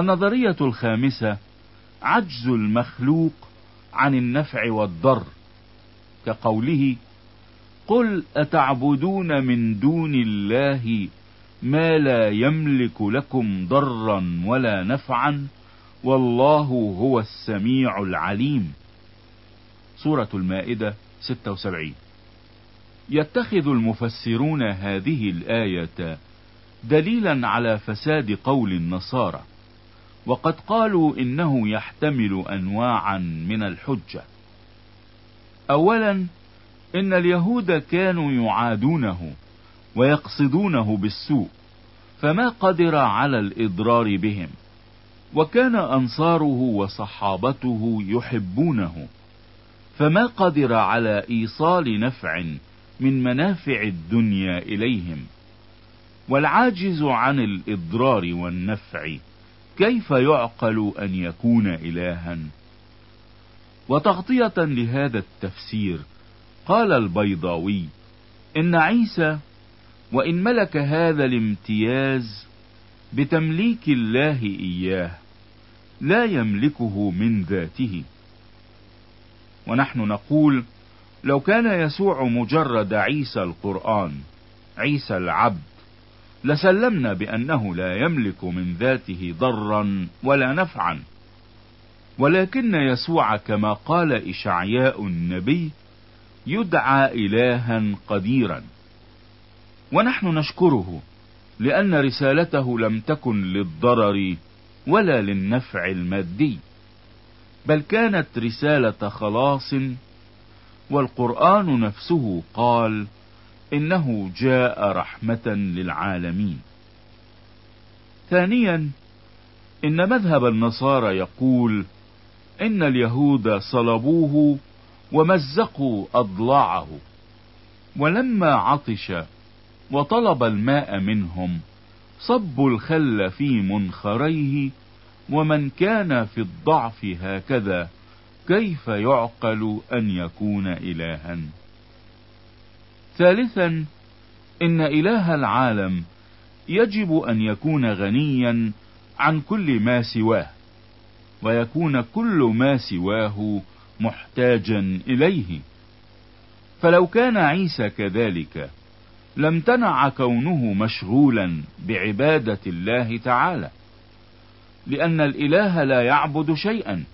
النظرية الخامسة عجز المخلوق عن النفع والضر. كقوله قل أتعبدون من دون الله ما لا يملك لكم ضرا ولا نفعا والله هو السميع العليم. سورة المائدة 76 يتخذ المفسرون هذه الآية دليلا على فساد قول النصارى. وقد قالوا إنه يحتمل أنواعا من الحجة. أولا إن اليهود كانوا يعادونه ويقصدونه بالسوء فما قدر على الإضرار بهم وكان أنصاره وصحابته يحبونه فما قدر على إيصال نفع من منافع الدنيا إليهم. والعاجز عن الإضرار والنفع كيف يعقل أن يكون إلها؟ وتغطية لهذا التفسير قال البيضاوي إن عيسى وإن ملك هذا الامتياز بتمليك الله إياه لا يملكه من ذاته. ونحن نقول لو كان يسوع مجرد عيسى القرآن عيسى العبد لسلمنا بأنه لا يملك من ذاته ضرا ولا نفعا. ولكن يسوع كما قال إشعياء النبي يدعى إلها قديرا. ونحن نشكره لأن رسالته لم تكن للضرر ولا للنفع المادي بل كانت رسالة خلاص والقرآن نفسه قال إنه جاء رحمة للعالمين. ثانيا إن مذهب النصارى يقول إن اليهود صلبوه ومزقوا أضلاعه ولما عطش وطلب الماء منهم صبوا الخل في منخريه ومن كان في الضعف هكذا كيف يعقل أن يكون إلها؟ ثالثا إن إله العالم يجب أن يكون غنيا عن كل ما سواه ويكون كل ما سواه محتاجا إليه. فلو كان عيسى كذلك لم تنع كونه مشغولا بعبادة الله تعالى لأن الإله لا يعبد شيئا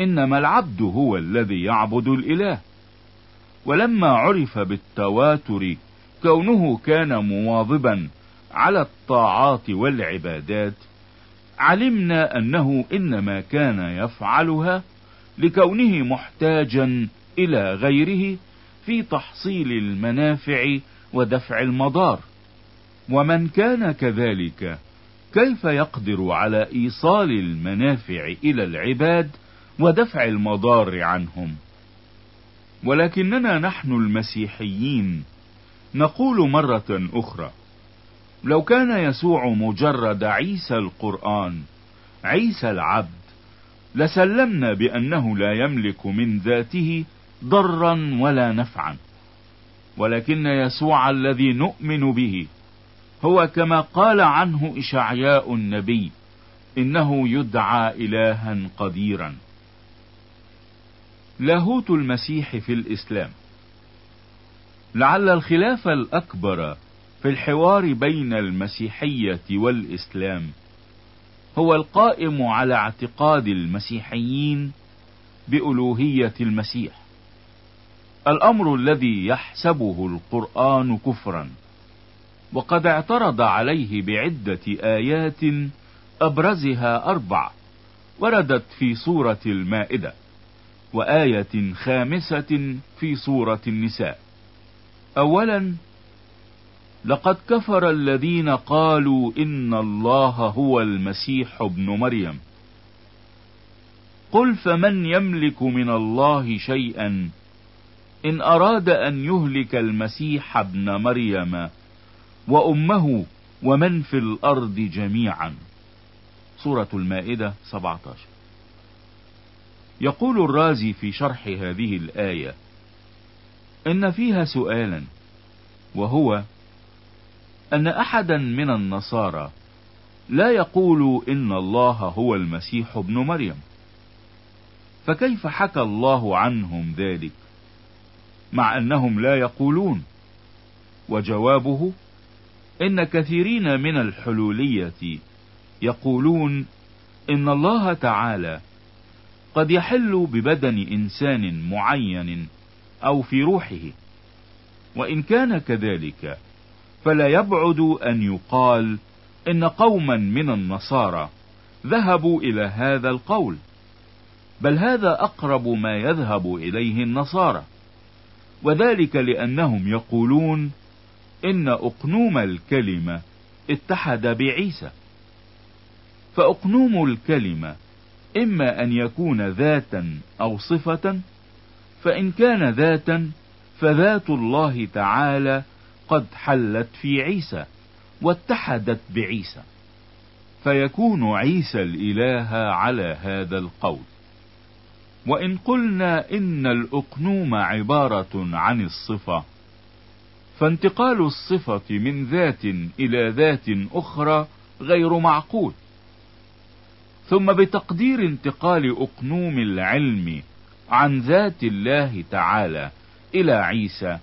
إنما العبد هو الذي يعبد الإله. ولما عرف بالتواتر كونه كان مواظبا على الطاعات والعبادات علمنا أنه إنما كان يفعلها لكونه محتاجا إلى غيره في تحصيل المنافع ودفع المضار. ومن كان كذلك كيف يقدر على إيصال المنافع إلى العباد ودفع المضار عنهم؟ ولكننا نحن المسيحيين. نقول مرة أخرى لو كان يسوع مجرد عيسى القرآن عيسى العبد لسلمنا بأنه لا يملك من ذاته ضرا ولا نفعا. ولكن يسوع الذي نؤمن به هو كما قال عنه إشعياء النبي إنه يدعى إلها قديرا. لاهوت المسيح في الإسلام. لعل الخلاف الأكبر في الحوار بين المسيحية والإسلام هو القائم على اعتقاد المسيحيين بألوهية المسيح. الأمر الذي يحسبه القرآن كفرا وقد اعترض عليه بعدة آيات أبرزها أربع وردت في سورة المائدة. وآية خامسة في سورة النساء. أولا لقد كفر الذين قالوا إن الله هو المسيح ابن مريم. قل فمن يملك من الله شيئا؟ إن أراد أن يهلك المسيح ابن مريم وأمه ومن في الأرض جميعا. سورة المائدة 17 يقول الرازي في شرح هذه الآية إن فيها سؤالا وهو أن أحدا من النصارى لا يقول إن الله هو المسيح ابن مريم. فكيف حكى الله عنهم ذلك؟ مع أنهم لا يقولون. وجوابه إن كثيرين من الحلولية يقولون إن الله تعالى قد يحل ببدن إنسان معين أو في روحه. وإن كان كذلك فلا يبعد أن يقال إن قوما من النصارى ذهبوا إلى هذا القول بل هذا أقرب ما يذهب إليه النصارى. وذلك لأنهم يقولون إن أقنوم الكلمة اتحد بعيسى. فأقنوم الكلمة إما أن يكون ذاتا أو صفة فإن كان ذاتا فذات الله تعالى قد حلت في عيسى واتحدت بعيسى. فيكون عيسى الإله على هذا القول. وإن قلنا إن الأقنوم عبارة عن الصفة فانتقال الصفة من ذات إلى ذات أخرى غير معقول. ثم بتقدير انتقال أقنوم العلم عن ذات الله تعالى إلى عيسى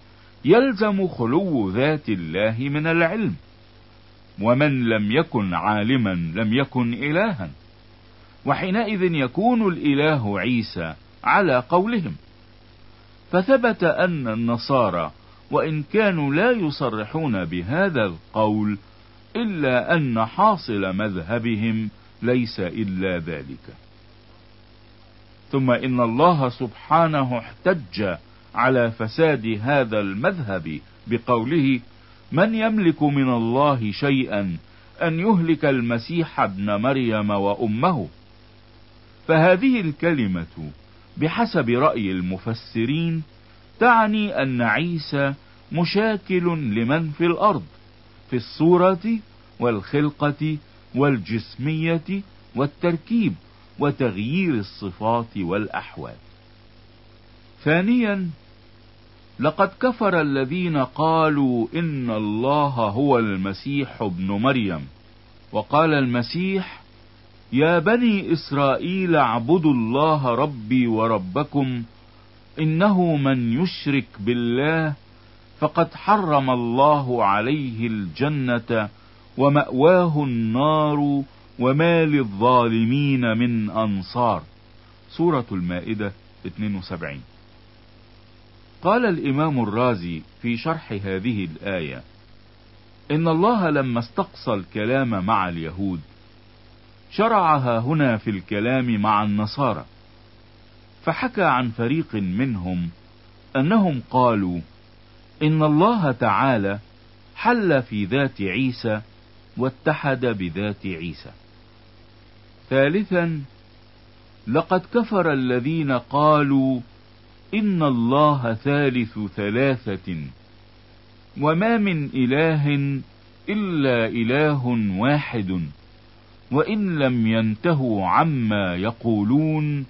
يلزم خلو ذات الله من العلم. ومن لم يكن عالما لم يكن إلها. وحينئذ يكون الإله عيسى على قولهم. فثبت أن النصارى وإن كانوا لا يصرحون بهذا القول إلا أن حاصل مذهبهم ليس إلا ذلك. ثم إن الله سبحانه احتج على فساد هذا المذهب بقوله من يملك من الله شيئا أن يهلك المسيح ابن مريم وأمه؟ فهذه الكلمة بحسب رأي المفسرين تعني أن عيسى مشاكل لمن في الأرض في الصورة والخلقة والجسمية والتركيب وتغيير الصفات والأحوال. ثانيا لقد كفر الذين قالوا إن الله هو المسيح ابن مريم. وقال المسيح يا بني إسرائيل اعبدوا الله ربي وربكم إنه من يشرك بالله فقد حرم الله عليه الجنة ومأواه النار وما للظالمين من أنصار. سورة المائدة 72 قال الإمام الرازي في شرح هذه الآية إن الله لما استقصى الكلام مع اليهود شرعها هنا في الكلام مع النصارى. فحكى عن فريق منهم أنهم قالوا إن الله تعالى حل في ذات عيسى واتحد بذات عيسى. ثالثا لقد كفر الذين قالوا إن الله ثالث ثلاثة وما من إله إلا إله واحد وإن لم ينتهوا عما يقولون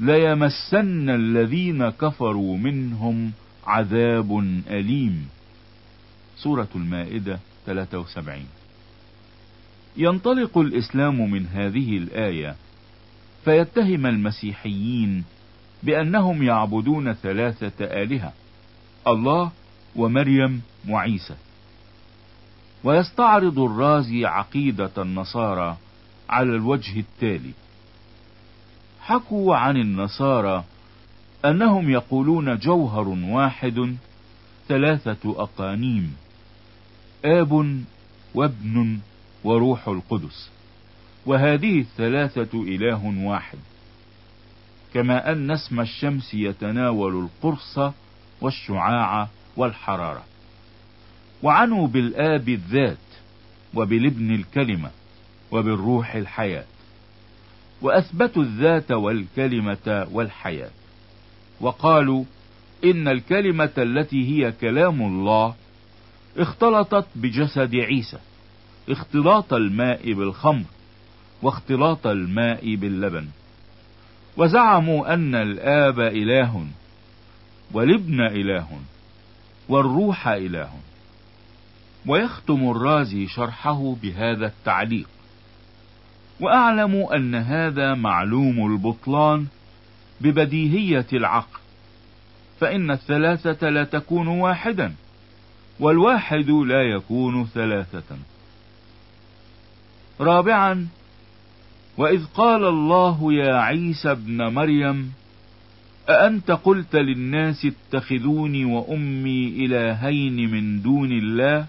ليمسن الذين كفروا منهم عذاب أليم. سورة المائدة 73 ينطلق الإسلام من هذه الآية فيتهم المسيحيين بأنهم يعبدون ثلاثة آلهة الله ومريم وعيسى. ويستعرض الرازي عقيدة النصارى على الوجه التالي. حكوا عن النصارى أنهم يقولون جوهر واحد ثلاثة أقانيم آب وابن وروح القدس. وهذه الثلاثة إله واحد. كما أن اسم الشمس يتناول القرص والشعاع والحرارة. وعنوا بالآب الذات وبالابن الكلمة وبالروح الحياة. وأثبتوا الذات والكلمة والحياة. وقالوا إن الكلمة التي هي كلام الله اختلطت بجسد عيسى. اختلاط الماء بالخمر واختلاط الماء باللبن. وزعموا أن الآب إله والابن إله والروح إله. ويختم الرازي شرحه بهذا التعليق. وأعلم أن هذا معلوم البطلان ببديهية العقل فإن الثلاثة لا تكون واحدا والواحد لا يكون ثلاثة. رابعا وإذ قال الله يا عيسى ابن مريم أأنت قلت للناس اتخذوني وأمي إلهين من دون الله؟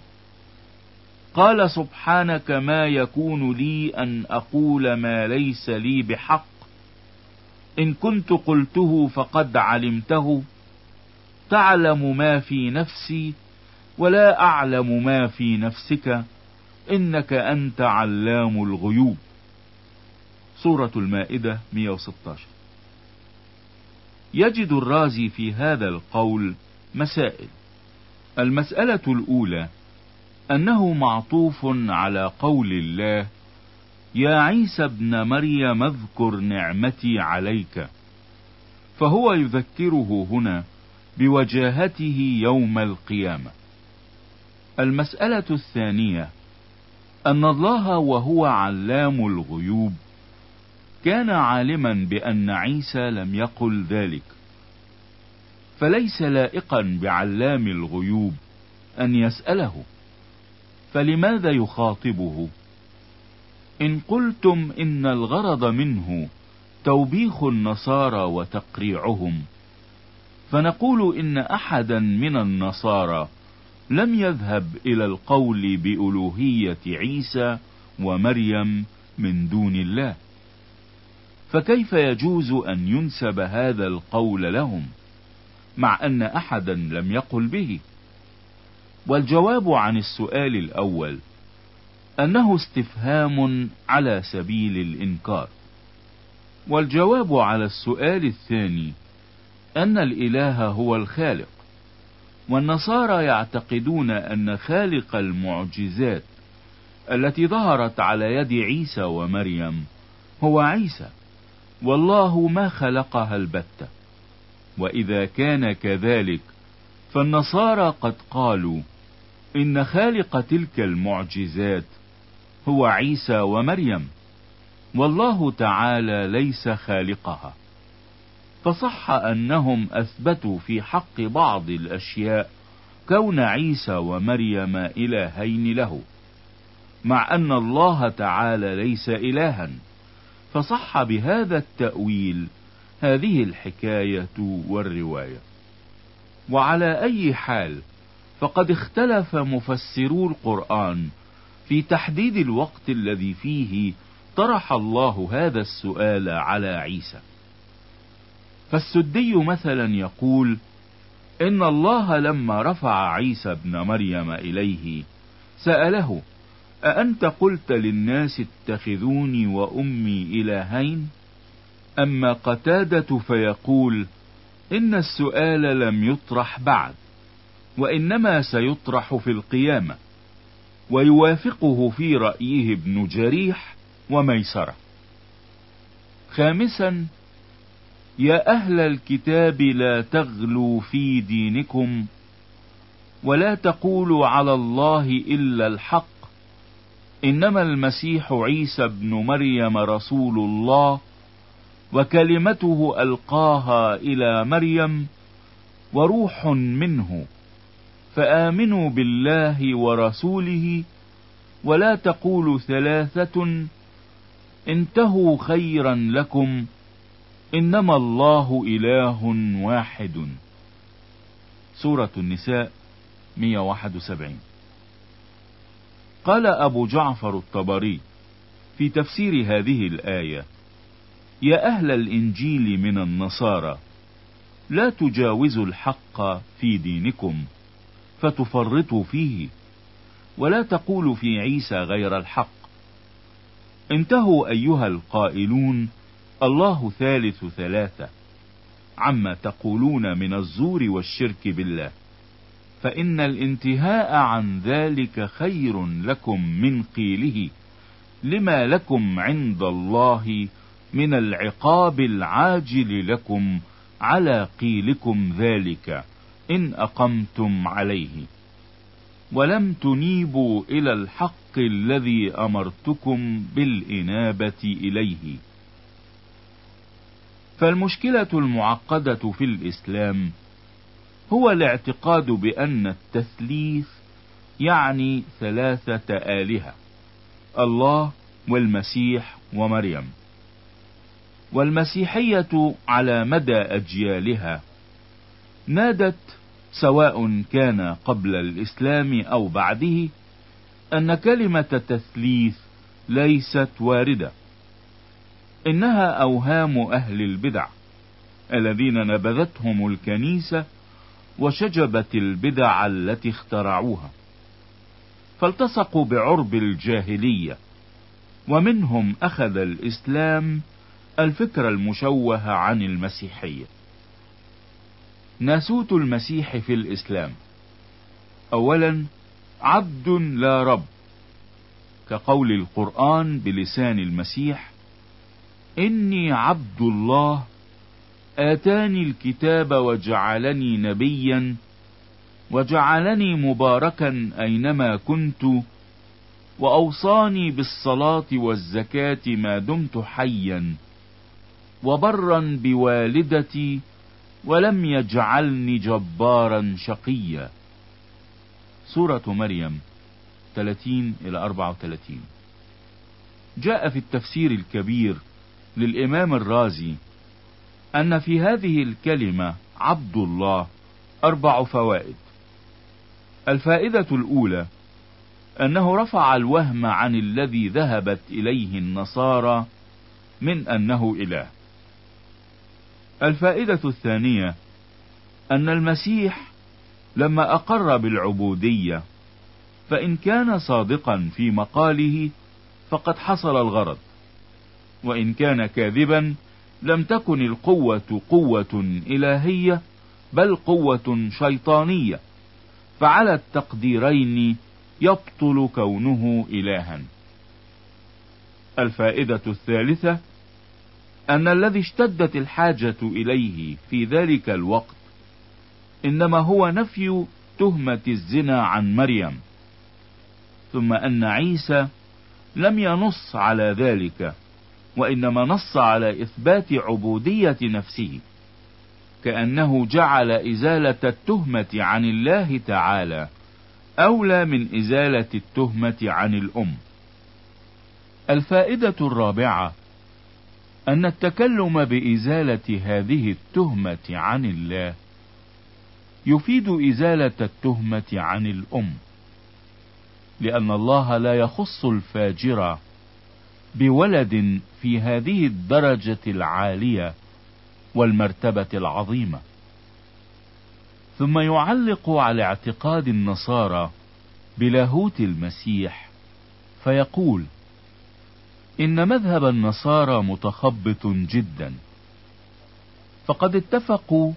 قال سبحانك ما يكون لي أن أقول ما ليس لي بحق. إن كنت قلته فقد علمته. تعلم ما في نفسي ولا أعلم ما في نفسك. إنك أنت علام الغيوب. سورة المائدة 116 يجد الرازي في هذا القول مسائل. المسألة الأولى أنه معطوف على قول الله يا عيسى ابن مريم اذكر نعمتي عليك. فهو يذكره هنا بوجاهته يوم القيامة. المسألة الثانية أن الله وهو علام الغيوب. كان عالما بأن عيسى لم يقل ذلك. فليس لائقا بعلام الغيوب أن يسأله. فلماذا يخاطبه؟ إن قلتم إن الغرض منه توبيخ النصارى وتقريعهم فنقول إن أحدا من النصارى لم يذهب إلى القول بألوهية عيسى ومريم من دون الله. فكيف يجوز أن ينسب هذا القول لهم مع أن أحدا لم يقل به؟ والجواب عن السؤال الأول أنه استفهام على سبيل الإنكار. والجواب على السؤال الثاني أن الإله هو الخالق. والنصارى يعتقدون أن خالق المعجزات التي ظهرت على يد عيسى ومريم هو عيسى والله ما خلقها البتة. وإذا كان كذلك فالنصارى قد قالوا إن خالق تلك المعجزات هو عيسى ومريم والله تعالى ليس خالقها. فصح أنهم أثبتوا في حق بعض الأشياء كون عيسى ومريم إلهين له مع أن الله تعالى ليس إلها. فصح بهذا التأويل هذه الحكاية والرواية. وعلى أي حال فقد اختلف مفسرو القرآن في تحديد الوقت الذي فيه طرح الله هذا السؤال على عيسى. فالسدي مثلا يقول إن الله لما رفع عيسى ابن مريم إليه سأله أأنت قلت للناس اتخذوني وأمي إلهين؟ أما قتادة فيقول إن السؤال لم يطرح بعد وإنما سيطرح في القيامة ويوافقه في رأيه ابن جريح وميسرة. خامسا يا أهل الكتاب لا تغلوا في دينكم ولا تقولوا على الله إلا الحق. إنما المسيح عيسى ابن مريم رسول الله وكلمته ألقاها إلى مريم وروح منه. فآمنوا بالله ورسوله ولا تقولوا ثلاثة انتهوا خيرا لكم. إنما الله إله واحد. سورة النساء 171 قال أبو جعفر الطبري في تفسير هذه الآية يا أهل الإنجيل من النصارى لا تجاوزوا الحق في دينكم فتفرطوا فيه ولا تقولوا في عيسى غير الحق. انتهوا أيها القائلون الله ثالث ثلاثة. عما تقولون من الزور والشرك بالله. فإن الانتهاء عن ذلك خير لكم من قيله. لما لكم عند الله من العقاب العاجل لكم على قيلكم ذلك. إن أقمتم عليه. ولم تنيبوا إلى الحق الذي أمرتكم بالإنابة إليه. فالمشكلة المعقدة في الإسلام هو الاعتقاد بأن التثليث يعني ثلاثة آلهة الله والمسيح ومريم. والمسيحية على مدى أجيالها نادت سواء كان قبل الإسلام أو بعده أن كلمة تثليث ليست واردة. إنها أوهام أهل البدع الذين نبذتهم الكنيسة وشجبت البدع التي اخترعوها فالتصقوا بعرب الجاهلية ومنهم أخذ الإسلام الفكر المشوه عن المسيحية. ناسوت المسيح في الإسلام. اولا عبد لا رب كقول القرآن بلسان المسيح إني عبد الله آتاني الكتاب وجعلني نبيا وجعلني مباركا أينما كنت وأوصاني بالصلاة والزكاة ما دمت حيا وبرا بوالدتي ولم يجعلني جبارا شقيا. سورة مريم 30 إلى 34 جاء في التفسير الكبير للإمام الرازي أن في هذه الكلمة عبد الله أربع فوائد. الفائدة الأولى أنه رفع الوهم عن الذي ذهبت إليه النصارى من أنه إله. الفائدة الثانية أن المسيح لما أقر بالعبودية فإن كان صادقا في مقاله فقد حصل الغرض. وإن كان كاذبا لم تكن القوة قوة إلهية بل قوة شيطانية. فعلى التقديرين يبطل كونه إلها. الفائدة الثالثة أن الذي اشتدت الحاجة إليه في ذلك الوقت إنما هو نفي تهمة الزنا عن مريم. ثم أن عيسى لم ينص على ذلك. وإنما نص على إثبات عبودية نفسه كأنه جعل إزالة التهمة عن الله تعالى أولى من إزالة التهمة عن الأم. الفائدة الرابعة أن التكلم بإزالة هذه التهمة عن الله يفيد إزالة التهمة عن الأم لأن الله لا يخص الفاجر بولد في هذه الدرجة العالية والمرتبة العظيمة. ثم يعلق على اعتقاد النصارى بلاهوت المسيح فيقول إن مذهب النصارى متخبط جدا. فقد اتفقوا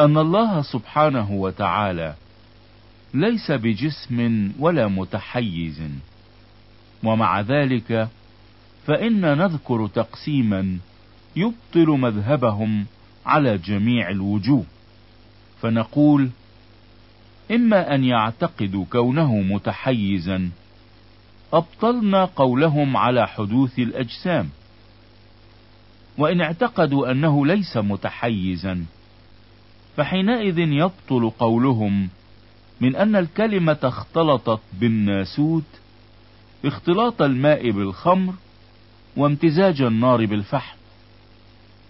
أن الله سبحانه وتعالى ليس بجسم ولا متحيز ومع ذلك فإن نذكر تقسيما يبطل مذهبهم على جميع الوجوه. فنقول إما أن يعتقدوا كونه متحيزا. أبطلنا قولهم على حدوث الأجسام. وإن اعتقدوا أنه ليس متحيزا فحينئذ يبطل قولهم من أن الكلمة اختلطت بالناسوت اختلاط الماء بالخمر وامتزاج النار بالفحم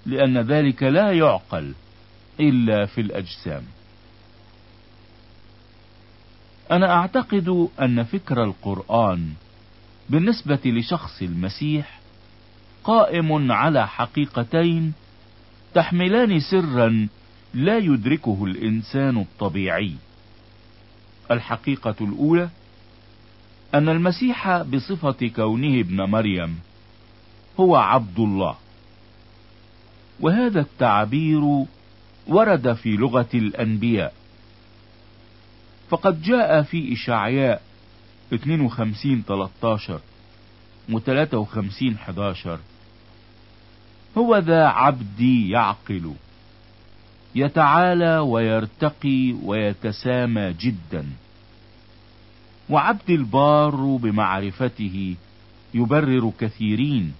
لأن ذلك لا يعقل إلا في الأجسام. أنا أعتقد أن فكر القرآن بالنسبة لشخص المسيح قائم على حقيقتين تحملان سرا لا يدركه الإنسان الطبيعي. الحقيقة الأولى أن المسيح بصفة كونه ابن مريم هو عبد الله. وهذا التعبير ورد في لغة الأنبياء. فقد جاء في إشعياء 52 13 و 53 11 هو ذا عبدي يعقل يتعالى ويرتقي ويتسامى جدا. وعبد البار بمعرفته يبرر كثيرين.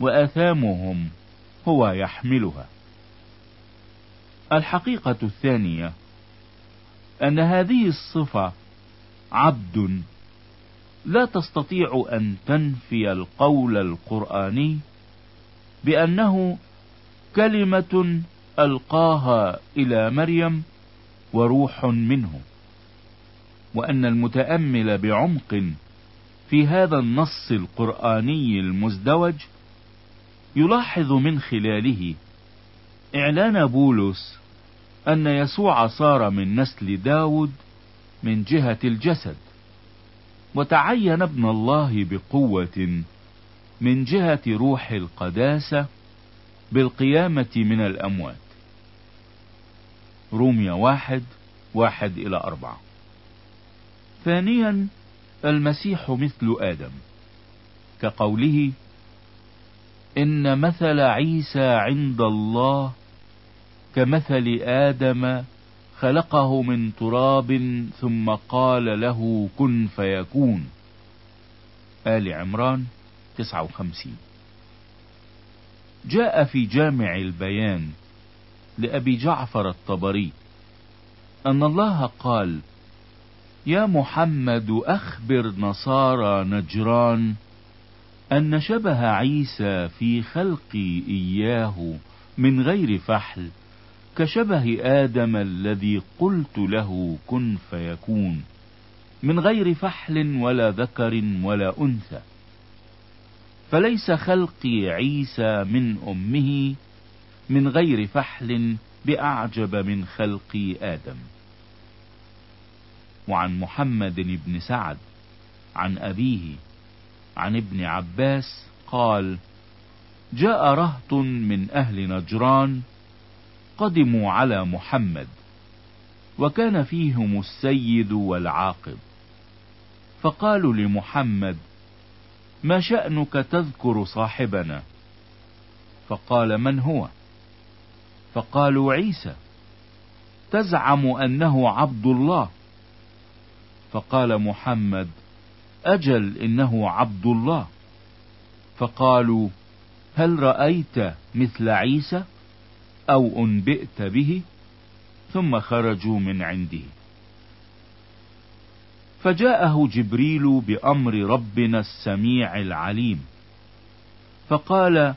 وآثامهم هو يحملها. الحقيقة الثانية أن هذه الصفة عبد لا تستطيع أن تنفي القول القرآني بأنه كلمة ألقاها إلى مريم وروح منه وأن المتأمل بعمق في هذا النص القرآني المزدوج يلاحظ من خلاله إعلان بولس أن يسوع صار من نسل داود من جهة الجسد وتعين ابن الله بقوة من جهة روح القداسة بالقيامة من الأموات. روميا واحد واحد إلى أربعة. ثانيا المسيح مثل آدم كقوله إن مثل عيسى عند الله كمثل آدم خلقه من تراب ثم قال له كن فيكون. آل عمران 59 جاء في جامع البيان لأبي جعفر الطبري أن الله قال يا محمد أخبر نصارى نجران أن شبه عيسى في خلقي إياه من غير فحل كشبه آدم الذي قلت له كن فيكون من غير فحل ولا ذكر ولا أنثى. فليس خلقي عيسى من أمه من غير فحل بأعجب من خلق آدم. وعن محمد بن سعد عن أبيه عن ابن عباس قال جاء رهط من أهل نجران قدموا على محمد وكان فيهم السيد والعاقب. فقالوا لمحمد ما شأنك تذكر صاحبنا؟ فقال من هو؟ فقالوا عيسى تزعم أنه عبد الله. فقال محمد أجل إنه عبد الله. فقالوا هل رأيت مثل عيسى؟ أو أنبئت به؟ ثم خرجوا من عنده. فجاءه جبريل بأمر ربنا السميع العليم. فقال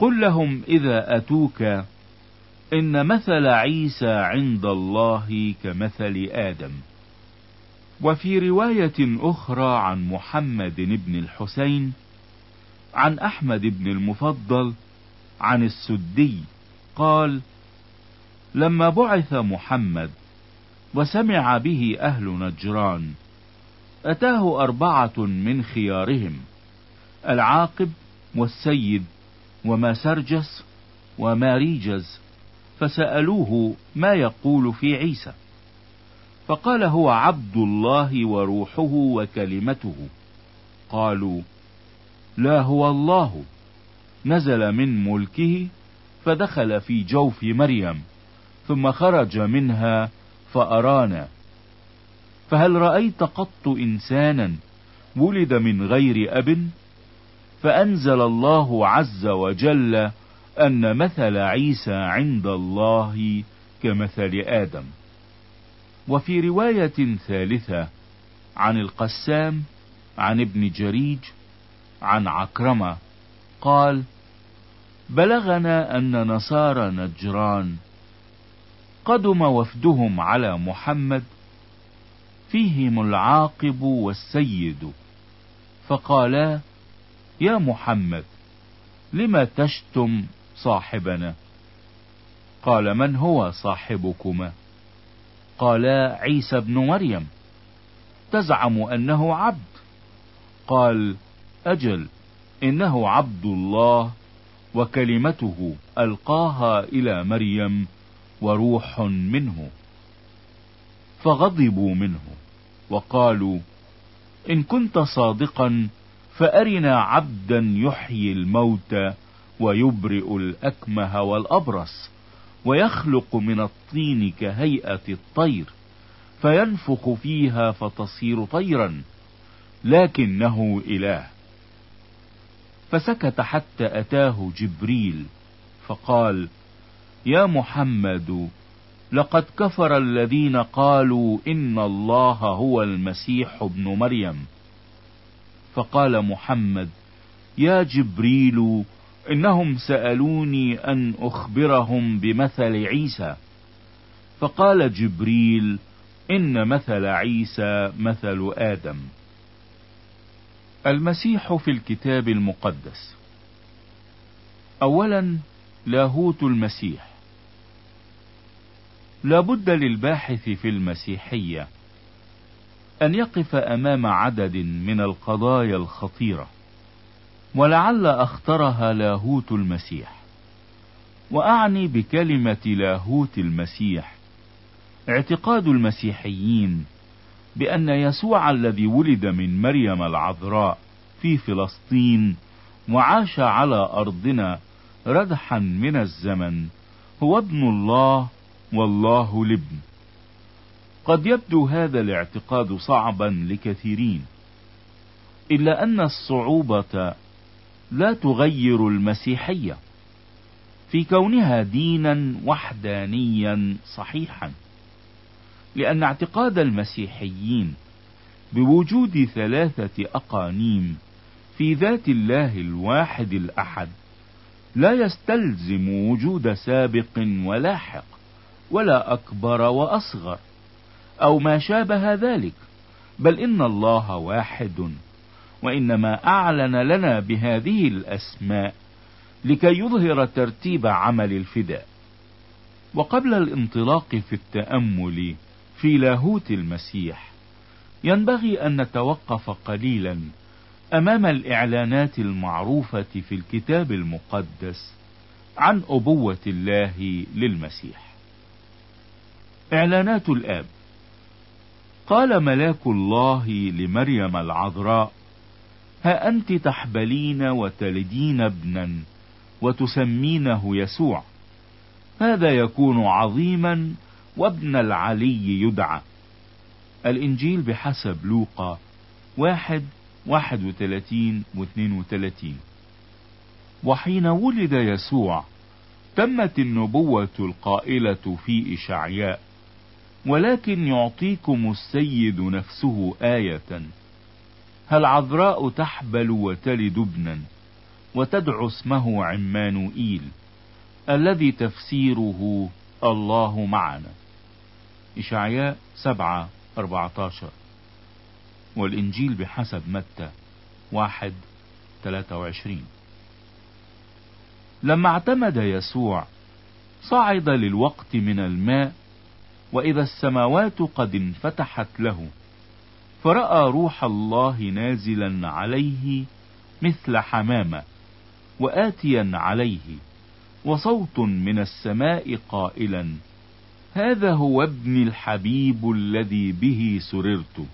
قل لهم إذا أتوك إن مثل عيسى عند الله كمثل آدم. وفي رواية أخرى عن محمد بن الحسين عن أحمد بن المفضل عن السدي قال لما بعث محمد وسمع به أهل نجران أتاه أربعة من خيارهم العاقب والسيد وما سرجس وماريجز فسألوه ما يقول في عيسى. فقال هو عبد الله وروحه وكلمته. قالوا لا هو الله. نزل من ملكه فدخل في جوف مريم ثم خرج منها فأرانا. فهل رأيت قط إنسانا ولد من غير أب؟ فأنزل الله عز وجل أن مثل عيسى عند الله كمثل آدم. وفي رواية ثالثة عن القسام عن ابن جريج عن عكرمة قال بلغنا أن نصارى نجران قدم وفدهم على محمد فيهم العاقب والسيد فقالا يا محمد لم تشتم صاحبنا؟ قال من هو صاحبكما؟ قالا عيسى ابن مريم تزعم أنه عبد. قال أجل إنه عبد الله وكلمته ألقاها إلى مريم وروح منه. فغضبوا منه وقالوا إن كنت صادقا فأرنا عبدا يحيي الموتى ويبرئ الأكمه والأبرص. ويخلق من الطين كهيئة الطير فينفخ فيها فتصير طيرا لكنه إله. فسكت حتى أتاه جبريل فقال يا محمد لقد كفر الذين قالوا إن الله هو المسيح ابن مريم. فقال محمد يا جبريل إنهم سألوني أن أخبرهم بمثل عيسى. فقال جبريل إن مثل عيسى مثل آدم. المسيح في الكتاب المقدس. أولا لاهوت المسيح. لابد للباحث في المسيحية أن يقف أمام عدد من القضايا الخطيرة. ولعل أخطرها لاهوت المسيح. وأعني بكلمة لاهوت المسيح. اعتقاد المسيحيين بأن يسوع الذي ولد من مريم العذراء في فلسطين وعاش على أرضنا ردحا من الزمن هو ابن الله والله الابن. قد يبدو هذا الاعتقاد صعبا لكثيرين. إلا أن الصعوبة لا تغير المسيحية. في كونها دينا وحدانيا صحيحا. لأن اعتقاد المسيحيين بوجود ثلاثة أقانيم في ذات الله الواحد الأحد لا يستلزم وجود سابق ولاحق ولا أكبر وأصغر أو ما شابه ذلك بل إن الله واحد وإنما أعلن لنا بهذه الأسماء لكي يظهر ترتيب عمل الفداء. وقبل الانطلاق في التأمل في لاهوت المسيح ينبغي أن نتوقف قليلا أمام الإعلانات المعروفة في الكتاب المقدس عن أبوة الله للمسيح. إعلانات الآب قال ملاك الله لمريم العذراء ها أنت تحبلين وتلدين ابنا وتسمينه يسوع. هذا يكون عظيما وابن العلي يدعى. الإنجيل بحسب لوقا واحد واحد وثلاثين واثنين وثلاثين. وحين ولد يسوع تمت النبوة القائلة في إشعياء ولكن يعطيكم السيد نفسه آية. هل عذراء تحبل وتلد ابنا وتدعو اسمه عمانوئيل الذي تفسيره الله معنا. إشعياء سبعة أربعة عشر والإنجيل بحسب متى؟ واحد ثلاثة وعشرين. لما اعتمد يسوع صعد للوقت من الماء وإذا السماوات قد انفتحت له فرأى روح الله نازلا عليه مثل حمامة وآتيا عليه وصوت من السماء قائلا هذا هو ابن الحبيب الذي به سررت.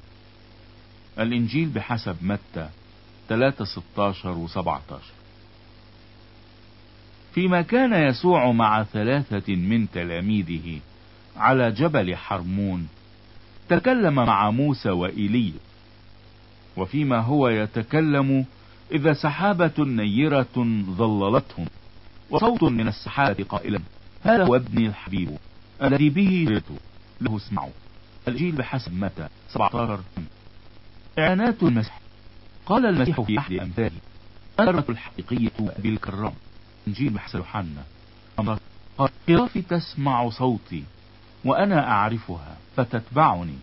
الإنجيل بحسب متى 3 16 و 17 فيما كان يسوع مع ثلاثة من تلاميذه على جبل حرمون تكلم مع موسى وإيليا. وفيما هو يتكلم إذا سحابة نيرة ظللتهم وصوت من السحابة قائلا هذا هو ابني الحبيب الذي به جئت له اسمعوا الجيل بحسب متى؟ 17 إعانات المسيح. قال المسيح في أحد أمثاله أنا الحقيقية بالكرام. إنجيل بحسب يوحنا. قال خرافي تسمع صوتي. وأنا أعرفها فتتبعني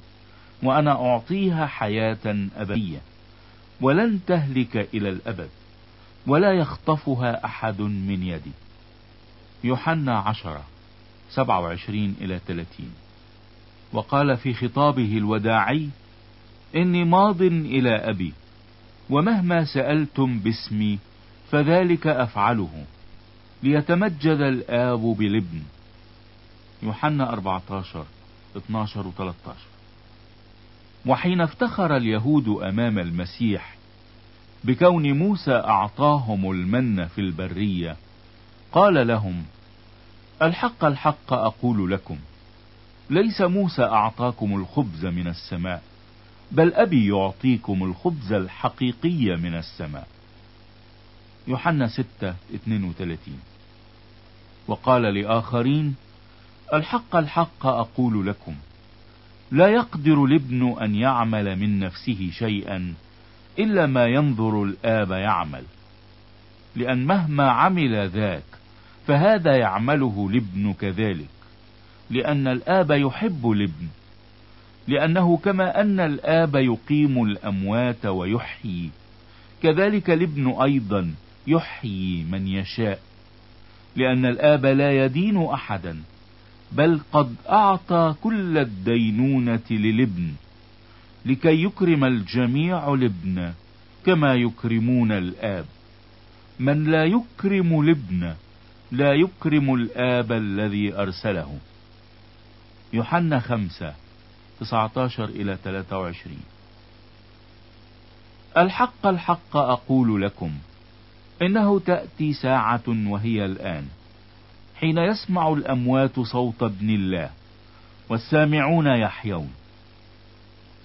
وأنا أعطيها حياة أبدية ولن تهلك إلى الأبد ولا يخطفها أحد من يدي. يوحنا عشرة سبعة وعشرين إلى ثلاثين. وقال في خطابه الوداعي إني ماض إلى أبي ومهما سألتم باسمي فذلك أفعله ليتمجد الآب بالابن يوحنا 14 12 و 13 وحين افتخر اليهود أمام المسيح بكون موسى أعطاهم المن في البرية قال لهم الحق الحق أقول لكم ليس موسى أعطاكم الخبز من السماء بل أبي يعطيكم الخبز الحقيقي من السماء. يوحنا 6 32 وقال لآخرين الحق الحق أقول لكم لا يقدر الابن أن يعمل من نفسه شيئا إلا ما ينظر الآب يعمل. لأن مهما عمل ذاك فهذا يعمله الابن كذلك. لأن الآب يحب الابن لأنه كما أن الآب يقيم الأموات ويحيي كذلك الابن أيضا يحيي من يشاء. لأن الآب لا يدين أحدا. بل قد أعطى كل الدينونة للابن لكي يكرم الجميع الابن كما يكرمون الآب. من لا يكرم الابن لا يكرم الآب الذي أرسله. يوحنا خمسة تسعة عشر إلى ثلاثة وعشرين. الحق الحق أقول لكم إنه تأتي ساعة وهي الآن. حين يسمع الأموات صوت ابن الله والسامعون يحيون.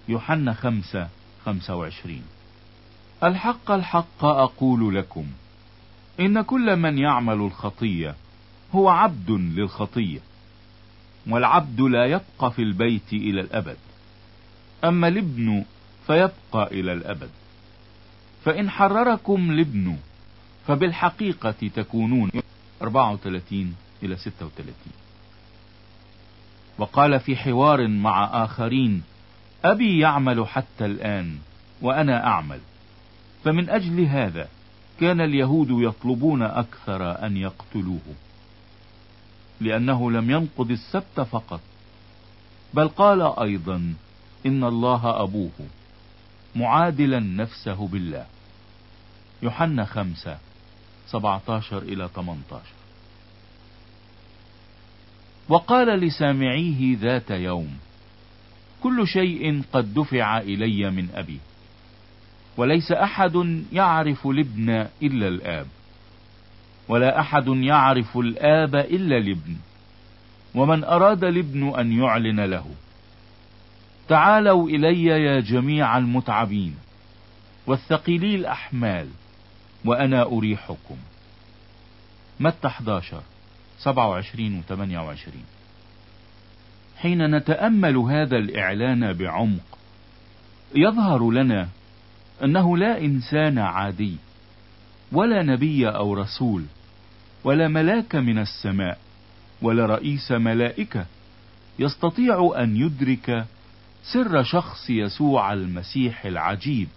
يوحنا خمسة خمسة وعشرين. الحق الحق أقول لكم إن كل من يعمل الخطية هو عبد للخطية والعبد لا يبقى في البيت إلى الأبد أما الابن فيبقى إلى الأبد. فإن حرركم الابن فبالحقيقة تكونون. 34 إلى 36 وقال في حوار مع آخرين أبي يعمل حتى الآن وأنا أعمل. فمن أجل هذا كان اليهود يطلبون أكثر أن يقتلوه لأنه لم ينقض السبت فقط. بل قال أيضا إن الله أبوه معادلا نفسه بالله. يوحنا خمسة سبعة عشر إلى عشر وقال لسامعيه ذات يوم كل شيء قد دفع إلي من أبي وليس أحد يعرف الابن إلا الآب ولا أحد يعرف الآب إلا الابن ومن أراد الابن أن يعلن له. تعالوا إلي يا جميع المتعبين والثقيلي الأحمال وأنا أريحكم. متى 11 27 و 28 حين نتأمل هذا الإعلان بعمق يظهر لنا أنه لا إنسان عادي ولا نبي أو رسول ولا ملاك من السماء ولا رئيس ملائكة يستطيع أن يدرك سر شخص يسوع المسيح العجيب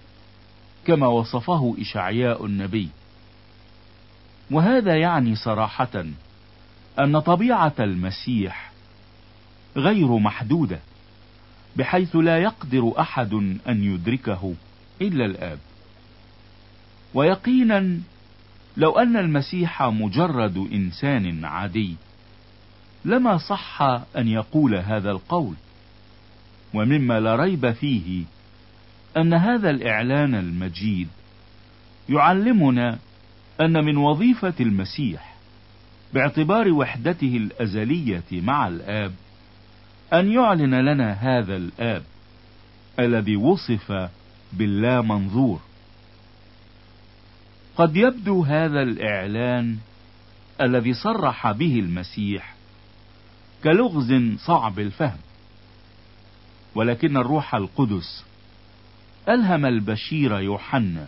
كما وصفه إشعياء النبي. وهذا يعني صراحة أن طبيعة المسيح غير محدودة بحيث لا يقدر أحد أن يدركه إلا الآب. ويقينا لو أن المسيح مجرد إنسان عادي لما صح أن يقول هذا القول. ومما لا ريب فيه أن هذا الإعلان المجيد يعلمنا أن من وظيفة المسيح باعتبار وحدته الأزلية مع الآب أن يعلن لنا هذا الآب الذي وصف باللا منظور قد يبدو هذا الإعلان الذي صرح به المسيح كلغز صعب الفهم ولكن الروح القدس ألهم البشير يوحنا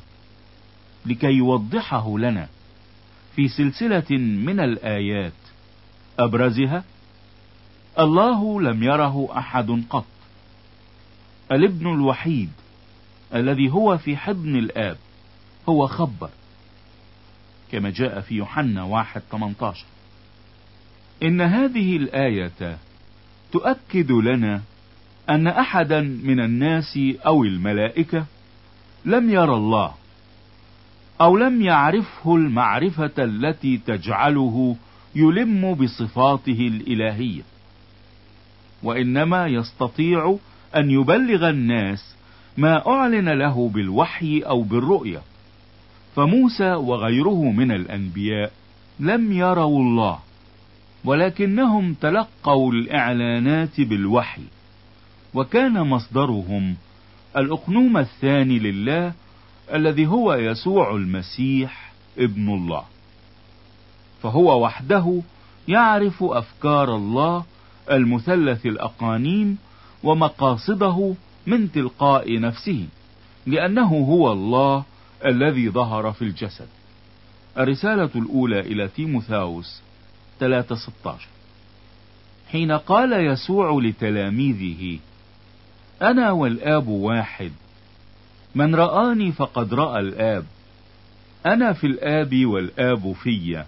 لكي يوضحه لنا. في سلسلة من الآيات. أبرزها؟ الله لم يره أحد قط. الابن الوحيد الذي هو في حضن الآب هو خبر كما جاء في يوحنا واحد 18 إن هذه الآية تؤكد لنا أن أحدا من الناس أو الملائكة لم يرى الله أو لم يعرفه المعرفة التي تجعله يلم بصفاته الإلهية. وإنما يستطيع أن يبلغ الناس ما أعلن له بالوحي أو بالرؤية. فموسى وغيره من الأنبياء لم يروا الله ولكنهم تلقوا الإعلانات بالوحي. وكان مصدرهم الأقنوم الثاني لله الذي هو يسوع المسيح ابن الله. فهو وحده يعرف أفكار الله المثلث الأقانيم ومقاصده من تلقاء نفسه لأنه هو الله الذي ظهر في الجسد. الرسالة الأولى إلى تيموثاوس 3:16 حين قال يسوع لتلاميذه أنا والآب واحد من رآني فقد رأى الآب. أنا في الآب والآب في.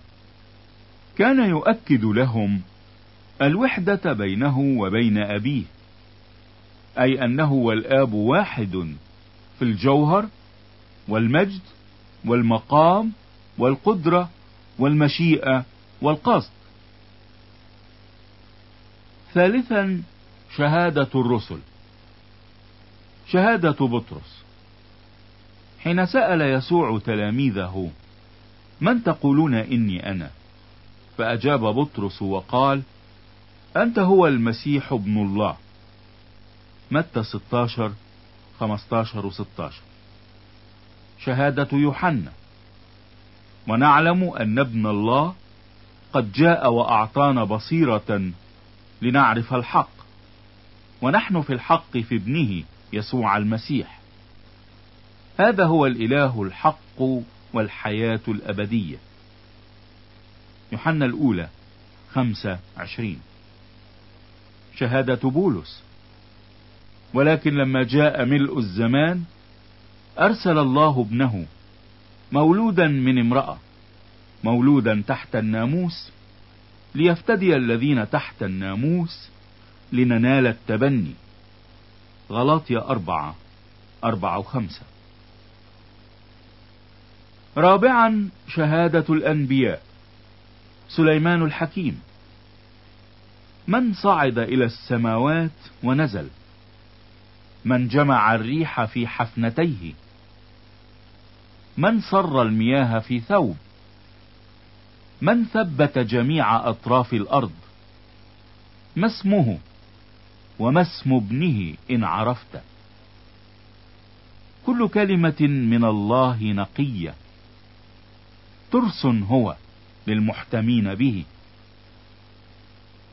كان يؤكد لهم الوحدة بينه وبين أبيه أي أنه والآب واحد في الجوهر والمجد والمقام والقدرة والمشيئة والقصد. ثالثا شهادة الرسل. شهادة بطرس. حين سأل يسوع تلاميذه من تقولون إني أنا؟ فأجاب بطرس وقال أنت هو المسيح ابن الله. متى 16 15 و 16 شهادة يوحنا. ونعلم أن ابن الله قد جاء وأعطانا بصيرة لنعرف الحق. ونحن في الحق في ابنه يسوع المسيح. هذا هو الإله الحق والحياة الأبدية. يوحنا الأولى خمسة عشرين. شهادة بولس. ولكن لما جاء ملء الزمان أرسل الله ابنه مولودا من امرأة مولودا تحت الناموس ليفتدي الذين تحت الناموس لننال التبني. غلاطيا أربعة أربعة وخمسة. رابعا شهادة الأنبياء. سليمان الحكيم. من صعد إلى السماوات ونزل. من جمع الريح في حفنتيه. من صر المياه في ثوب. من ثبت جميع أطراف الأرض. ما اسمه؟ وما اسم ابنه إن عرفت كل كلمة من الله نقية. ترس هو للمحتمين به.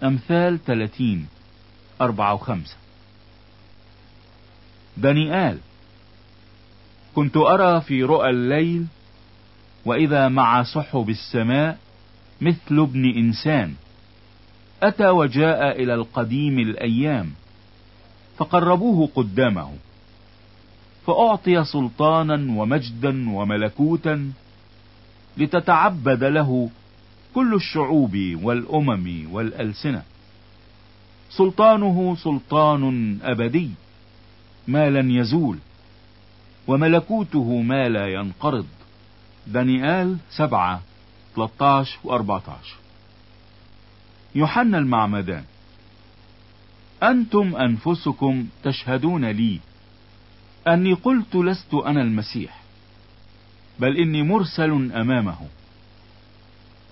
أمثال 30 أربعة وخمسة. دانيال كنت أرى في رؤى الليل وإذا مع سحب السماء مثل ابن إنسان. أتى وجاء إلى القديم الأيام فقربوه قدامه فأعطي سلطانا ومجدا وملكوتا لتتعبد له كل الشعوب والأمم والألسنة. سلطانه سلطان أبدي ما لن يزول وملكوته ما لا ينقرض. دانيال سبعة 13 و 14 يوحنا المعمدان أنتم أنفسكم تشهدون لي أني قلت لست أنا المسيح. بل إني مرسل أمامه.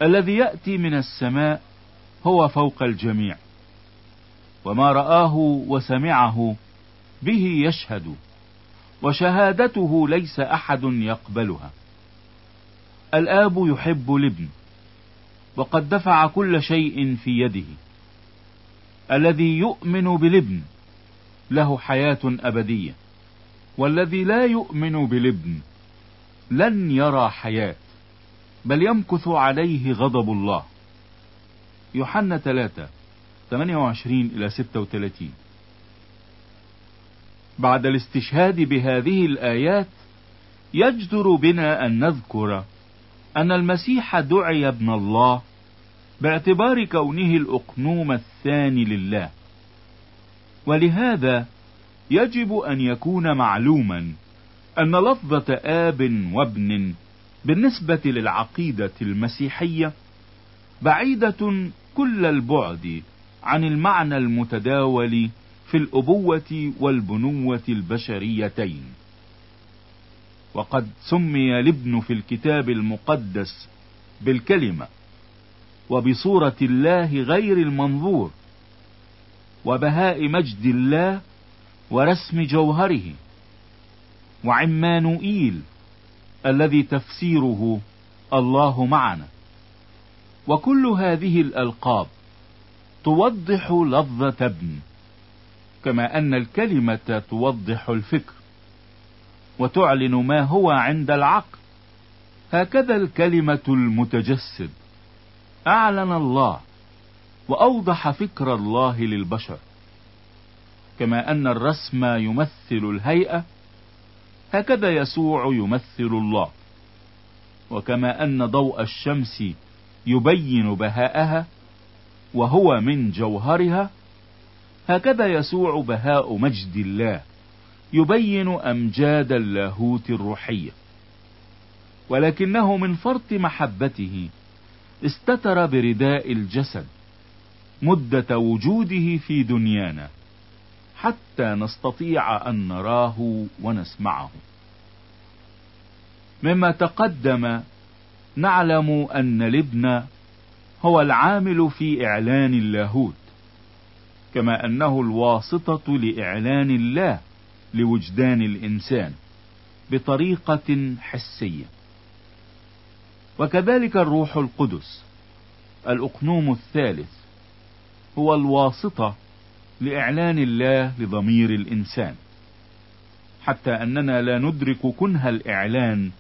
الذي يأتي من السماء هو فوق الجميع. وما رآه وسمعه به يشهد. وشهادته ليس أحد يقبلها. الآب يحب الابن. وقد دفع كل شيء في يده. الذي يؤمن بالابن له حياة أبدية. والذي لا يؤمن بالابن لن يرى حياة بل يمكث عليه غضب الله. يوحنا 3 28 إلى 36 بعد الاستشهاد بهذه الآيات يجدر بنا أن نذكر أن المسيح دعي ابن الله باعتبار كونه الأقنوم الثاني لله. ولهذا يجب أن يكون معلوما أن لفظة آب وابن بالنسبة للعقيدة المسيحية بعيدة كل البعد عن المعنى المتداول في الأبوة والبنوة البشريتين. وقد سمي الابن في الكتاب المقدس بالكلمة وبصورة الله غير المنظور وبهاء مجد الله ورسم جوهره. وعمانوئيل الذي تفسيره الله معنا. وكل هذه الألقاب توضح لفظة ابن كما أن الكلمة توضح الفكر وتعلن ما هو عند العقل. هكذا الكلمة المتجسد. أعلن الله وأوضح فكر الله للبشر. كما أن الرسم يمثل الهيئة هكذا يسوع يمثل الله. وكما أن ضوء الشمس يبين بهاءها وهو من جوهرها هكذا يسوع بهاء مجد الله يبين أمجاد اللاهوت الروحية. ولكنه من فرط محبته استتر برداء الجسد مدة وجوده في دنيانا. حتى نستطيع أن نراه ونسمعه. مما تقدم نعلم أن الابن هو العامل في إعلان اللاهوت كما أنه الواسطة لإعلان الله لوجدان الإنسان بطريقة حسية. وكذلك الروح القدس الأقنوم الثالث هو الواسطة لإعلان الله لضمير الإنسان. حتى أننا لا ندرك كنه الإعلان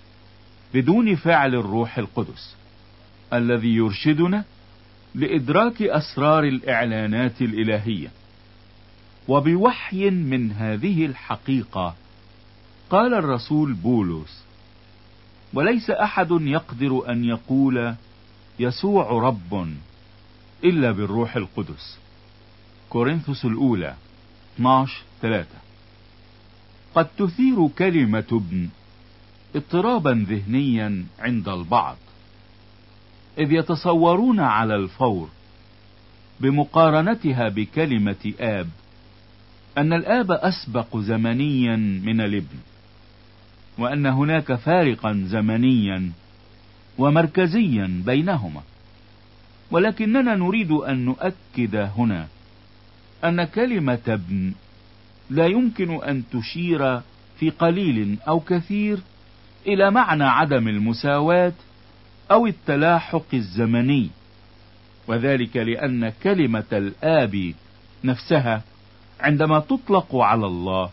بدون فعل الروح القدس الذي يرشدنا لإدراك أسرار الإعلانات الإلهية. وبوحي من هذه الحقيقة قال الرسول بولس وليس أحد يقدر أن يقول يسوع رب إلا بالروح القدس. كورنثوس الأولى 12 3 قد تثير كلمة ابن اضطرابا ذهنيا عند البعض إذ يتصورون على الفور بمقارنتها بكلمة آب أن الآب أسبق زمنيا من الابن وأن هناك فارقا زمنيا ومركزيا بينهما. ولكننا نريد أن نؤكد هنا أن كلمة ابن لا يمكن أن تشير في قليل أو كثير إلى معنى عدم المساواة أو التلاحق الزمني وذلك لأن كلمة الآب نفسها عندما تطلق على الله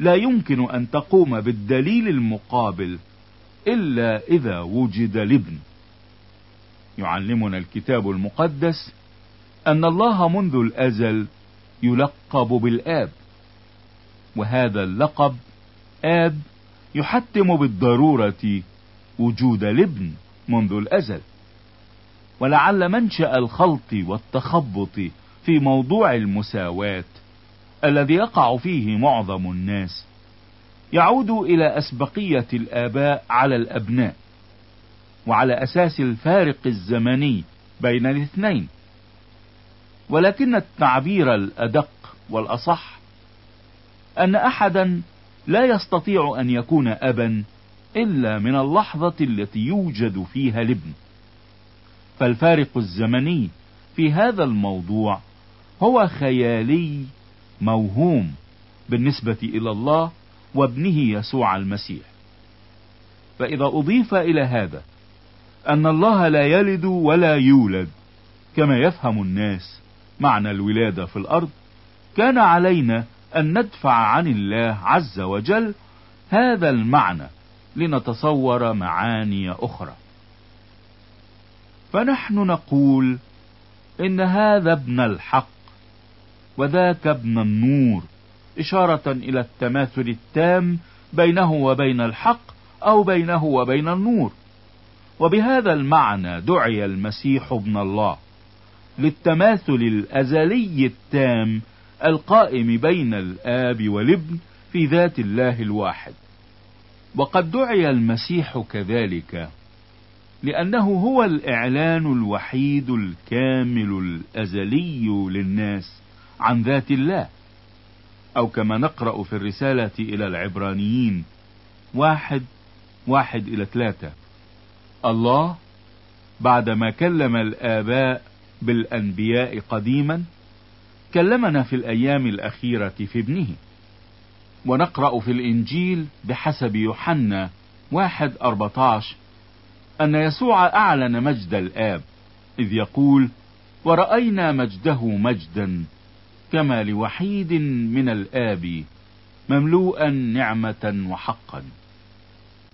لا يمكن أن تقوم بالدليل المقابل إلا إذا وجد الابن يعلمنا الكتاب المقدس أن الله منذ الأزل يلقب بالآب. وهذا اللقب آب يحتم بالضرورة وجود الابن منذ الأزل. ولعل منشأ الخلط والتخبط في موضوع المساواة الذي يقع فيه معظم الناس يعود إلى أسبقية الآباء على الأبناء وعلى أساس الفارق الزمني بين الاثنين. ولكن التعبير الأدق والأصح أن أحدا لا يستطيع أن يكون أبا إلا من اللحظة التي يوجد فيها الابن. فالفارق الزمني في هذا الموضوع هو خيالي موهوم بالنسبة إلى الله وابنه يسوع المسيح. فإذا أضيف إلى هذا أن الله لا يلد ولا يولد كما يفهم الناس معنى الولادة في الأرض كان علينا أن ندفع عن الله عز وجل هذا المعنى لنتصور معاني أخرى. فنحن نقول إن هذا ابن الحق وذاك ابن النور إشارة إلى التماثل التام بينه وبين الحق أو بينه وبين النور. وبهذا المعنى دعي المسيح ابن الله. للتماثل الأزلي التام القائم بين الآب والابن في ذات الله الواحد. وقد دعي المسيح كذلك لأنه هو الإعلان الوحيد الكامل الأزلي للناس عن ذات الله. أو كما نقرأ في الرسالة إلى العبرانيين واحد واحد إلى ثلاثة. الله بعدما كلم الآباء بالأنبياء قديما كلمنا في الأيام الأخيرة في ابنه. ونقرأ في الإنجيل بحسب يوحنا واحد أربعتاش أن يسوع أعلن مجد الآب إذ يقول ورأينا مجده مجدا كما لوحيد من الآب مملوءا نعمة وحقا.